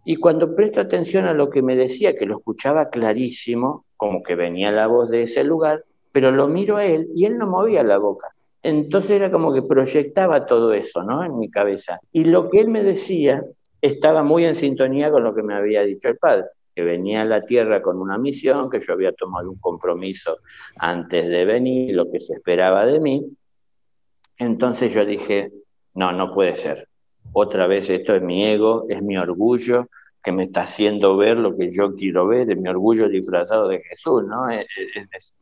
Y cuando presto atención a lo que me decía, que lo escuchaba clarísimo, como que venía la voz de ese lugar, pero lo miro a él y él no movía la boca. Entonces era como que proyectaba todo eso, ¿no? En mi cabeza. Y lo que él me decía estaba muy en sintonía con lo que me había dicho el padre que venía a la Tierra con una misión, que yo había tomado un compromiso antes de venir, lo que se esperaba de mí. Entonces yo dije, no, no puede ser. Otra vez esto es mi ego, es mi orgullo que me está haciendo ver lo que yo quiero ver, es mi orgullo disfrazado de Jesús, ¿no?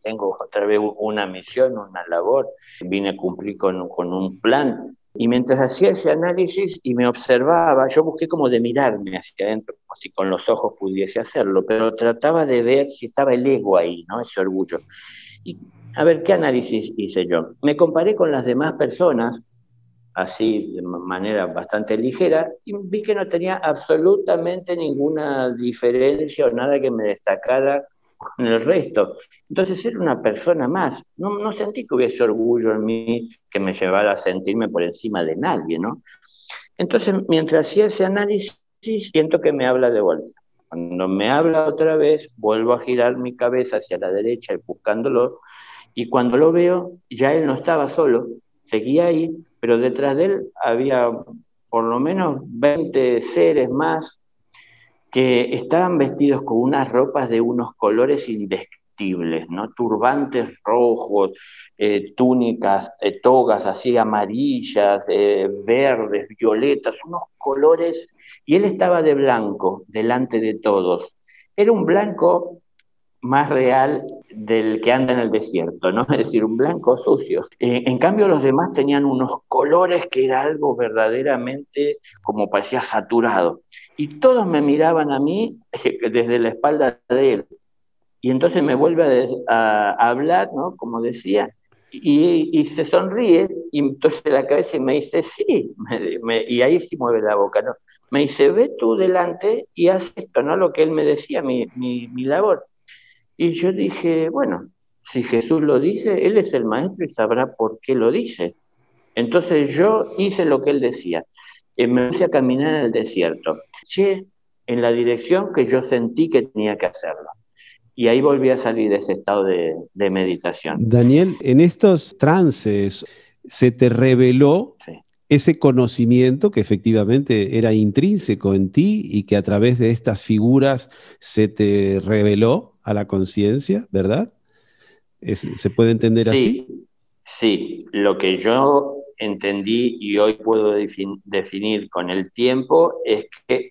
tengo otra vez una misión, una labor, vine a cumplir con, con un plan y mientras hacía ese análisis y me observaba, yo busqué como de mirarme hacia adentro, como si con los ojos pudiese hacerlo, pero trataba de ver si estaba el ego ahí, ¿no? Ese orgullo. Y a ver, ¿qué análisis hice yo? Me comparé con las demás personas, así de manera bastante ligera, y vi que no tenía absolutamente ninguna diferencia o nada que me destacara con el resto. Entonces era una persona más. No, no sentí que hubiese orgullo en mí que me llevara a sentirme por encima de nadie, ¿no? Entonces, mientras hacía ese análisis, siento que me habla de vuelta. Cuando me habla otra vez, vuelvo a girar mi cabeza hacia la derecha buscándolo, y cuando lo veo, ya él no estaba solo, seguía ahí, pero detrás de él había por lo menos 20 seres más que estaban vestidos con unas ropas de unos colores indescriptibles, ¿no? Turbantes rojos, eh, túnicas, eh, togas así amarillas, eh, verdes, violetas, unos colores, y él estaba de blanco delante de todos. Era un blanco más real del que anda en el desierto, ¿no? Es decir, un blanco sucio. Eh, en cambio, los demás tenían unos colores que era algo verdaderamente como parecía saturado. Y todos me miraban a mí desde la espalda de él. Y entonces me vuelve a, hablar, ¿no? Como decía, y, se sonríe, y entonces la cabeza y me dice, sí, y ahí sí mueve la boca, ¿no? Me dice, ve tú delante y haz esto, ¿no? Lo que él me decía, mi, mi, mi labor. Y yo dije, bueno, si Jesús lo dice, Él es el maestro y sabrá por qué lo dice. Entonces yo hice lo que Él decía. Y me puse a caminar en el desierto. Che, en la dirección que yo sentí que tenía que hacerlo. y ahí volví a salir de ese estado de, meditación. Daniel, en estos trances se te reveló ese conocimiento que efectivamente era intrínseco en ti y que a través de estas figuras se te reveló a la conciencia, ¿verdad? ¿Se puede entender así? Sí, lo que yo entendí y hoy puedo definir con el tiempo es que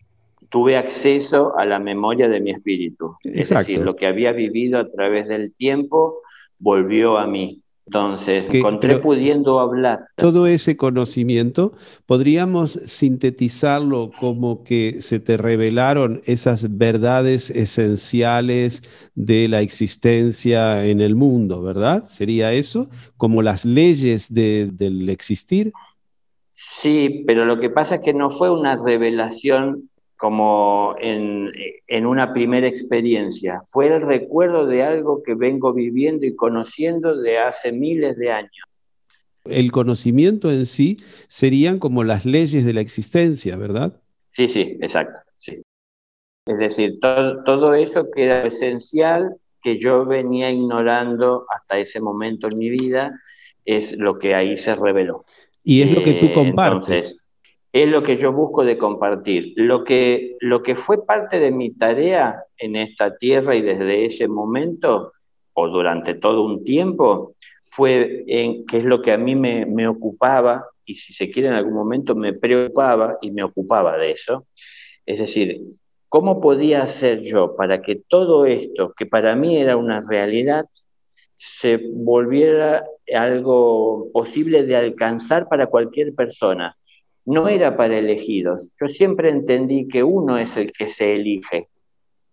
tuve acceso a la memoria de mi espíritu. Es decir, lo que había vivido a través del tiempo volvió a mí. Entonces, encontré pudiendo hablar. Todo ese conocimiento, podríamos sintetizarlo como que se te revelaron esas verdades esenciales de la existencia en el mundo, ¿verdad? ¿Sería eso? Como las leyes del existir. Sí, pero lo que pasa es que no fue una revelación como en, una primera experiencia. Fue el recuerdo de algo que vengo viviendo y conociendo de hace miles de años. El conocimiento en sí serían como las leyes de la existencia, ¿verdad? Sí, sí, exacto. Sí. Es decir, todo, todo eso que era esencial, que yo venía ignorando hasta ese momento en mi vida, es lo que ahí se reveló. Y es lo que tú eh, compartes es lo que yo busco de compartir. Lo que, lo que fue parte de mi tarea en esta tierra y desde ese momento, o durante todo un tiempo, fue en, que es lo que a mí me, me ocupaba, y si se quiere en algún momento me preocupaba y me ocupaba de eso. Es decir, ¿cómo podía hacer yo para que todo esto, que para mí era una realidad, se volviera algo posible de alcanzar para cualquier persona? No era para elegidos. Yo siempre entendí que uno es el que se elige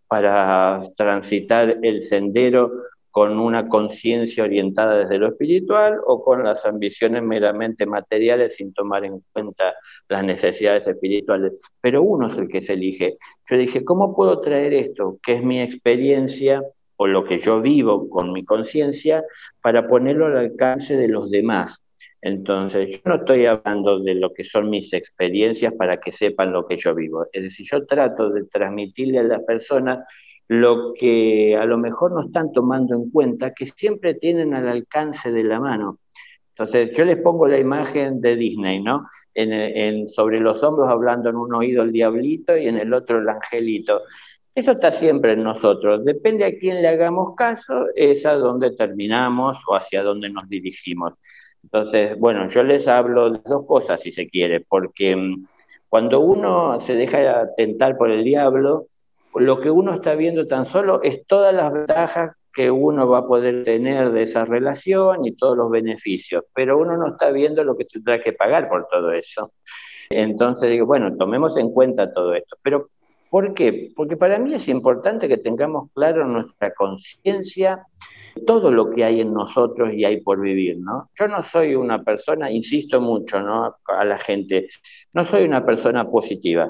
para transitar el sendero con una conciencia orientada desde lo espiritual o con las ambiciones meramente materiales sin tomar en cuenta las necesidades espirituales. Pero uno es el que se elige. Yo dije, ¿cómo puedo traer esto, que es mi experiencia o lo que yo vivo con mi conciencia, para ponerlo al alcance de los demás? Entonces, yo no estoy hablando de lo que son mis experiencias para que sepan lo que yo vivo. Es decir, yo trato de transmitirle a las personas lo que a lo mejor no están tomando en cuenta, que siempre tienen al alcance de la mano. Entonces, yo les pongo la imagen de Disney, ¿no? En, sobre los hombros hablando en un oído el diablito y en el otro el angelito. Eso está siempre en nosotros. Depende a quién le hagamos caso, es a dónde terminamos o hacia dónde nos dirigimos. Entonces, bueno, yo les hablo de dos cosas, si se quiere, porque mm, cuando uno se deja tentar por el diablo, lo que uno está viendo tan solo es todas las ventajas que uno va a poder tener de esa relación y todos los beneficios, pero uno no está viendo lo que tendrá que pagar por todo eso. Entonces digo, bueno, tomemos en cuenta todo esto. Pero, ¿por qué? Porque para mí es importante que tengamos claro nuestra conciencia todo lo que hay en nosotros y hay por vivir, ¿no? Yo no soy una persona, insisto mucho, ¿no? A la gente, no soy una persona positiva,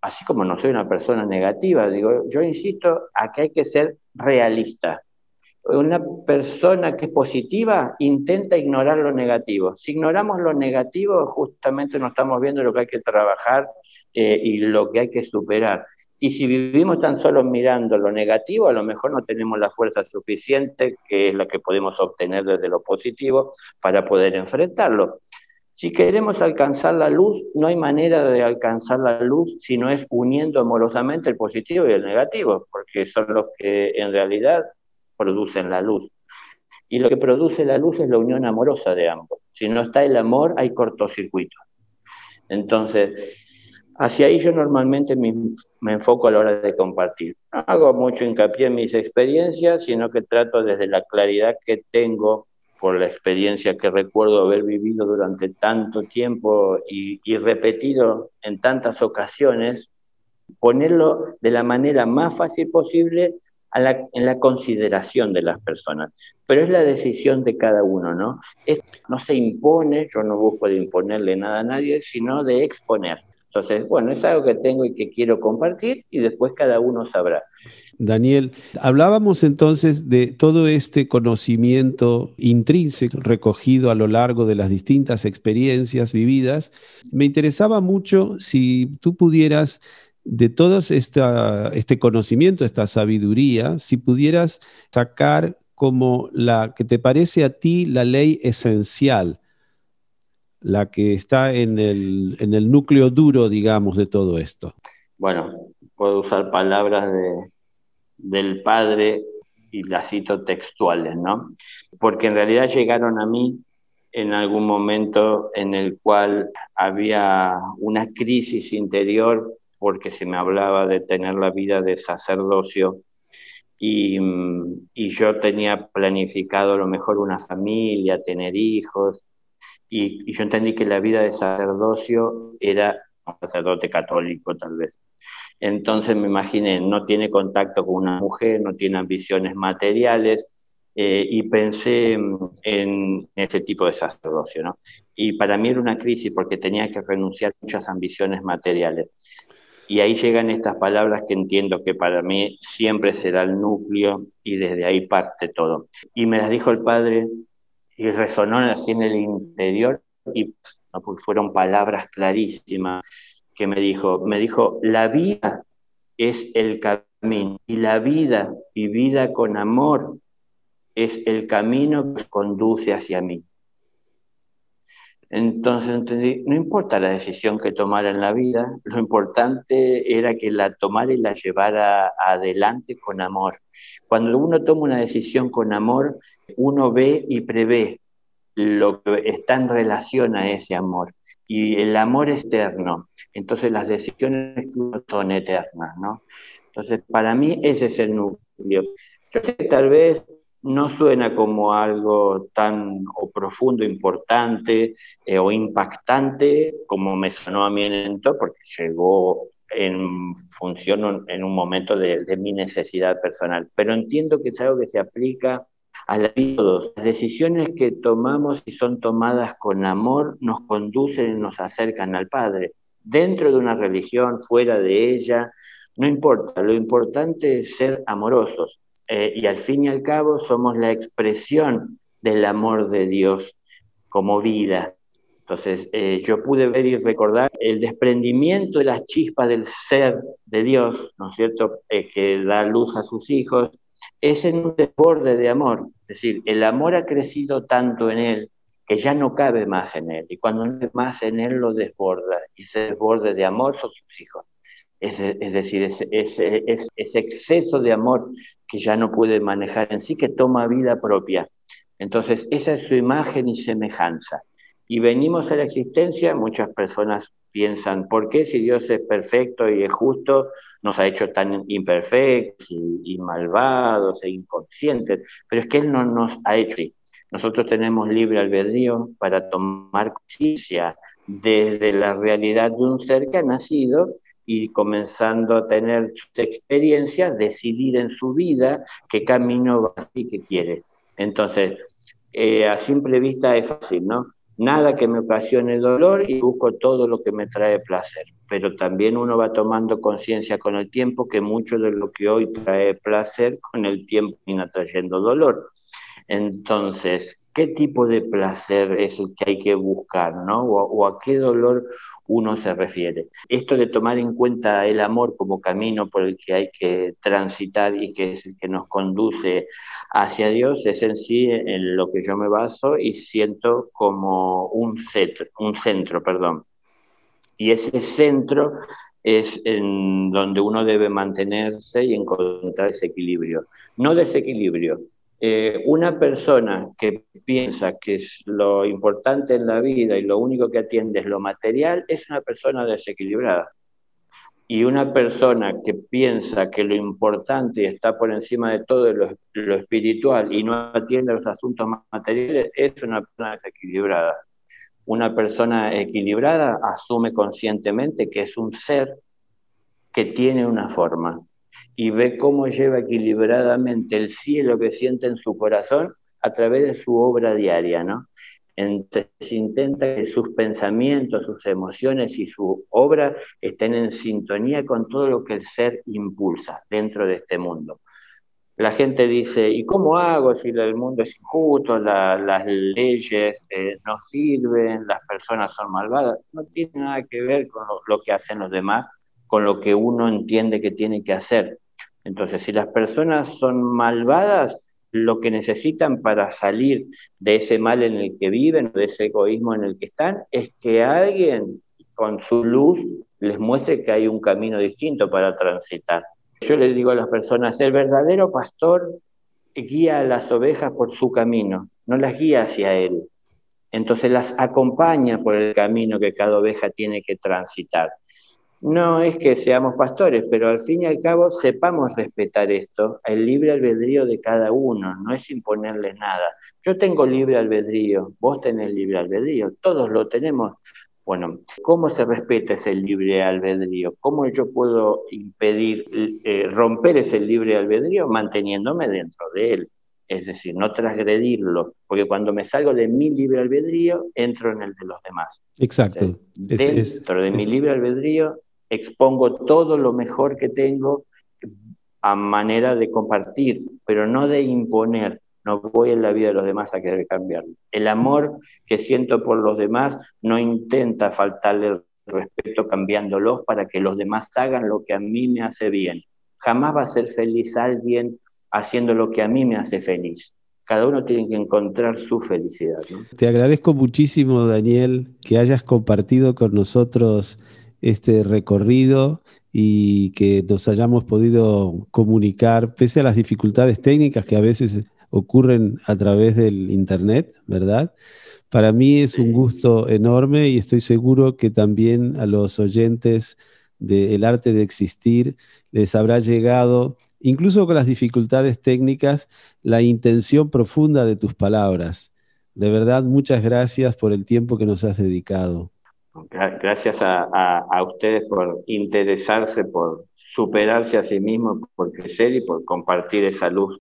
así como no soy una persona negativa, digo, yo insisto a que hay que ser realista. Una persona que es positiva intenta ignorar lo negativo. Si ignoramos lo negativo, justamente no estamos viendo lo que hay que trabajar eh, y lo que hay que superar. Y si vivimos tan solo mirando lo negativo, a lo mejor no tenemos la fuerza suficiente, que es la que podemos obtener desde lo positivo, para poder enfrentarlo. Si queremos alcanzar la luz, no hay manera de alcanzar la luz si no es uniendo amorosamente el positivo y el negativo, porque son los que en realidad producen la luz. Y lo que produce la luz es la unión amorosa de ambos. Si no está el amor, hay cortocircuito. Entonces, Hacia ahí yo normalmente me, enfoco a la hora de compartir. Hago mucho hincapié en mis experiencias, sino que trato desde la claridad que tengo por la experiencia que recuerdo haber vivido durante tanto tiempo y, repetido en tantas ocasiones, ponerlo de la manera más fácil posible en la consideración de las personas. Pero es la decisión de cada uno, ¿no? no se impone, yo no busco de imponerle nada a nadie, sino de exponer. Entonces, bueno, es algo que tengo y que quiero compartir y después cada uno sabrá. Daniel, hablábamos entonces de todo este conocimiento intrínseco recogido a lo largo de las distintas experiencias vividas. Me interesaba mucho si tú pudieras de todo este conocimiento, esta sabiduría, si pudieras sacar como la que te parece a ti la ley esencial, la que está en el, en el núcleo duro, digamos, de todo esto. Bueno, puedo usar palabras de, del padre y las cito textuales, ¿no? Porque en realidad llegaron a mí en algún momento en el cual había una crisis interior porque se me hablaba de tener la vida de sacerdocio y, yo tenía planificado a lo mejor una familia, tener hijos, y, yo entendí que la vida de sacerdocio era un sacerdote católico tal vez. Entonces me imaginé, no tiene contacto con una mujer, no tiene ambiciones materiales, eh, y pensé en ese tipo de sacerdocio, ¿no? Y para mí era una crisis porque tenía que renunciar a muchas ambiciones materiales. Y ahí llegan estas palabras que entiendo que para mí siempre será el núcleo y desde ahí parte todo. Y me las dijo el Padre y resonó así en el interior y pues, fueron palabras clarísimas que me dijo. Me dijo, la vida es el camino y la vida vivida con amor es el camino que conduce hacia mí. Entonces entendí, no importa la decisión que tomara en la vida, lo importante era que la tomara y la llevara adelante con amor. Cuando uno toma una decisión con amor, uno ve y prevé lo que está en relación a ese amor. Y el amor es eterno, entonces las decisiones son eternas, ¿no? Entonces, para mí ese es el núcleo. Yo sé que tal vez no suena como algo tan profundo, importante eh, o impactante como me sonó a mí en el porque llegó en función en un momento de, mi necesidad personal. Pero entiendo que es algo que se aplica a todos. Las decisiones que tomamos y son tomadas con amor nos conducen y nos acercan al Padre. Dentro de una religión, fuera de ella, no importa. Lo importante es ser amorosos eh, y al fin y al cabo somos la expresión del amor de Dios como vida. Entonces, eh, yo pude ver y recordar el desprendimiento de las chispas del ser de Dios, ¿no es cierto?, eh, que da luz a sus hijos, es en un desborde de amor. Es decir, el amor ha crecido tanto en él que ya no cabe más en él. Y cuando no cabe más en él, lo desborda. Y ese desborde de amor son sus hijos. Es, decir, ese, ese, exceso de amor que ya no puede manejar en sí, que toma vida propia. Entonces, esa es su imagen y semejanza. Y venimos a la existencia, muchas personas piensan, ¿por qué si Dios es perfecto y es justo, nos ha hecho tan imperfectos y, malvados e inconscientes? Pero es que Él no nos ha hecho. Nosotros tenemos libre albedrío para tomar conciencia desde la realidad de un ser que ha nacido y comenzando a tener experiencias, decidir en su vida qué camino va y qué quiere. Entonces, eh, a simple vista es fácil, ¿no? Nada que me ocasione dolor y busco todo lo que me trae placer. Pero también uno va tomando conciencia con el tiempo que mucho de lo que hoy trae placer, con el tiempo viene trayendo dolor. Entonces, ¿qué tipo de placer es el que hay que buscar, ¿no? O, a qué dolor uno se refiere. Esto de tomar en cuenta el amor como camino por el que hay que transitar y que es el que nos conduce hacia Dios es en sí en lo que yo me baso y siento como un centro, un centro, perdón. Y ese centro es en donde uno debe mantenerse y encontrar ese equilibrio. No desequilibrio, eh, una persona que piensa que es lo importante en la vida y lo único que atiende es lo material es una persona desequilibrada. Y una persona que piensa que lo importante está por encima de todo lo, lo espiritual y no atiende los asuntos materiales es una persona desequilibrada. Una persona equilibrada asume conscientemente que es un ser que tiene una forma, y ve cómo lleva equilibradamente el cielo que siente en su corazón a través de su obra diaria, ¿no? Entonces intenta que sus pensamientos, sus emociones y su obra estén en sintonía con todo lo que el ser impulsa dentro de este mundo. La gente dice, ¿y cómo hago si el mundo es injusto, las leyes eh, no sirven, las personas son malvadas? No tiene nada que ver con lo que hacen los demás, con lo que uno entiende que tiene que hacer. Entonces, si las personas son malvadas, lo que necesitan para salir de ese mal en el que viven, de ese egoísmo en el que están, es que alguien con su luz les muestre que hay un camino distinto para transitar. Yo les digo a las personas, el verdadero pastor guía a las ovejas por su camino, no las guía hacia él. Entonces las acompaña por el camino que cada oveja tiene que transitar. No es que seamos pastores, pero al fin y al cabo sepamos respetar esto, el libre albedrío de cada uno, no es imponerle nada. Yo tengo libre albedrío, vos tenés libre albedrío, todos lo tenemos. Bueno, ¿cómo se respeta ese libre albedrío? ¿Cómo yo puedo impedir eh, romper ese libre albedrío manteniéndome dentro de él? Es decir, no transgredirlo, porque cuando me salgo de mi libre albedrío, entro en el de los demás. Exacto. dentro de mi libre albedrío, expongo todo lo mejor que tengo a manera de compartir, pero no de imponer. No voy en la vida de los demás a querer cambiarlo. El amor que siento por los demás no intenta faltarle el respeto cambiándolos para que los demás hagan lo que a mí me hace bien. Jamás va a ser feliz alguien haciendo lo que a mí me hace feliz. Cada uno tiene que encontrar su felicidad. Te agradezco muchísimo, Daniel, que hayas compartido con nosotros este recorrido y que nos hayamos podido comunicar, pese a las dificultades técnicas que a veces ocurren a través del Internet, ¿verdad? Para mí es un gusto enorme y estoy seguro que también a los oyentes del arte de existir les habrá llegado, incluso con las dificultades técnicas, la intención profunda de tus palabras. De verdad, muchas gracias por el tiempo que nos has dedicado. Gracias a, ustedes por interesarse, por superarse a sí mismos, por crecer y por compartir esa luz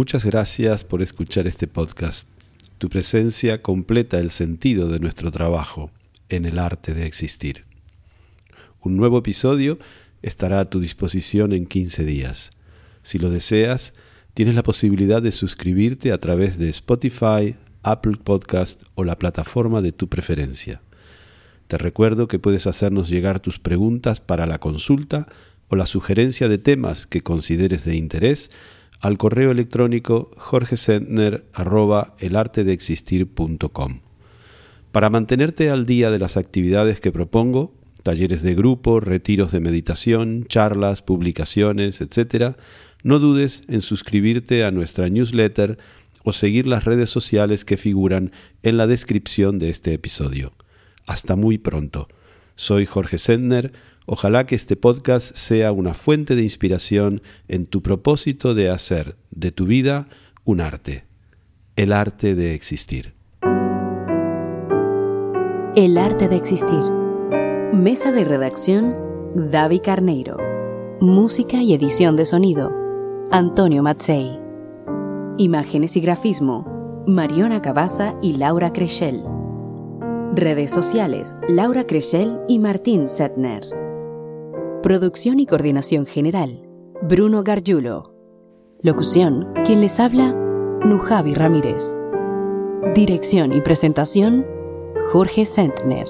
Muchas gracias por escuchar este podcast. Tu presencia completa el sentido de nuestro trabajo en el arte de existir. Un nuevo episodio estará a tu disposición en 15 días. Si lo deseas, tienes la posibilidad de suscribirte a través de Spotify, Apple Podcast o la plataforma de tu preferencia. Te recuerdo que puedes hacernos llegar tus preguntas para la consulta o la sugerencia de temas que consideres de interés al correo electrónico jorgesentner@elartedeexistir.com. Para mantenerte al día de las actividades que propongo, talleres de grupo, retiros de meditación, charlas, publicaciones, etc., no dudes en suscribirte a nuestra newsletter o seguir las redes sociales que figuran en la descripción de este episodio. Hasta muy pronto. Soy Jorge Sendner. Ojalá que este podcast sea una fuente de inspiración en tu propósito de hacer de tu vida un arte, el arte de existir. El arte de existir. Mesa de redacción, David Carneiro. Música y edición de sonido, Antonio Matzei. Imágenes y grafismo, Mariona Cabaza y Laura Creschel. Redes sociales, Laura Creschel y Martín Setner. Producción y coordinación general, Bruno Gargiulo. Locución, quien les habla, Nujavi Ramírez. Dirección y presentación, Jorge Sentner.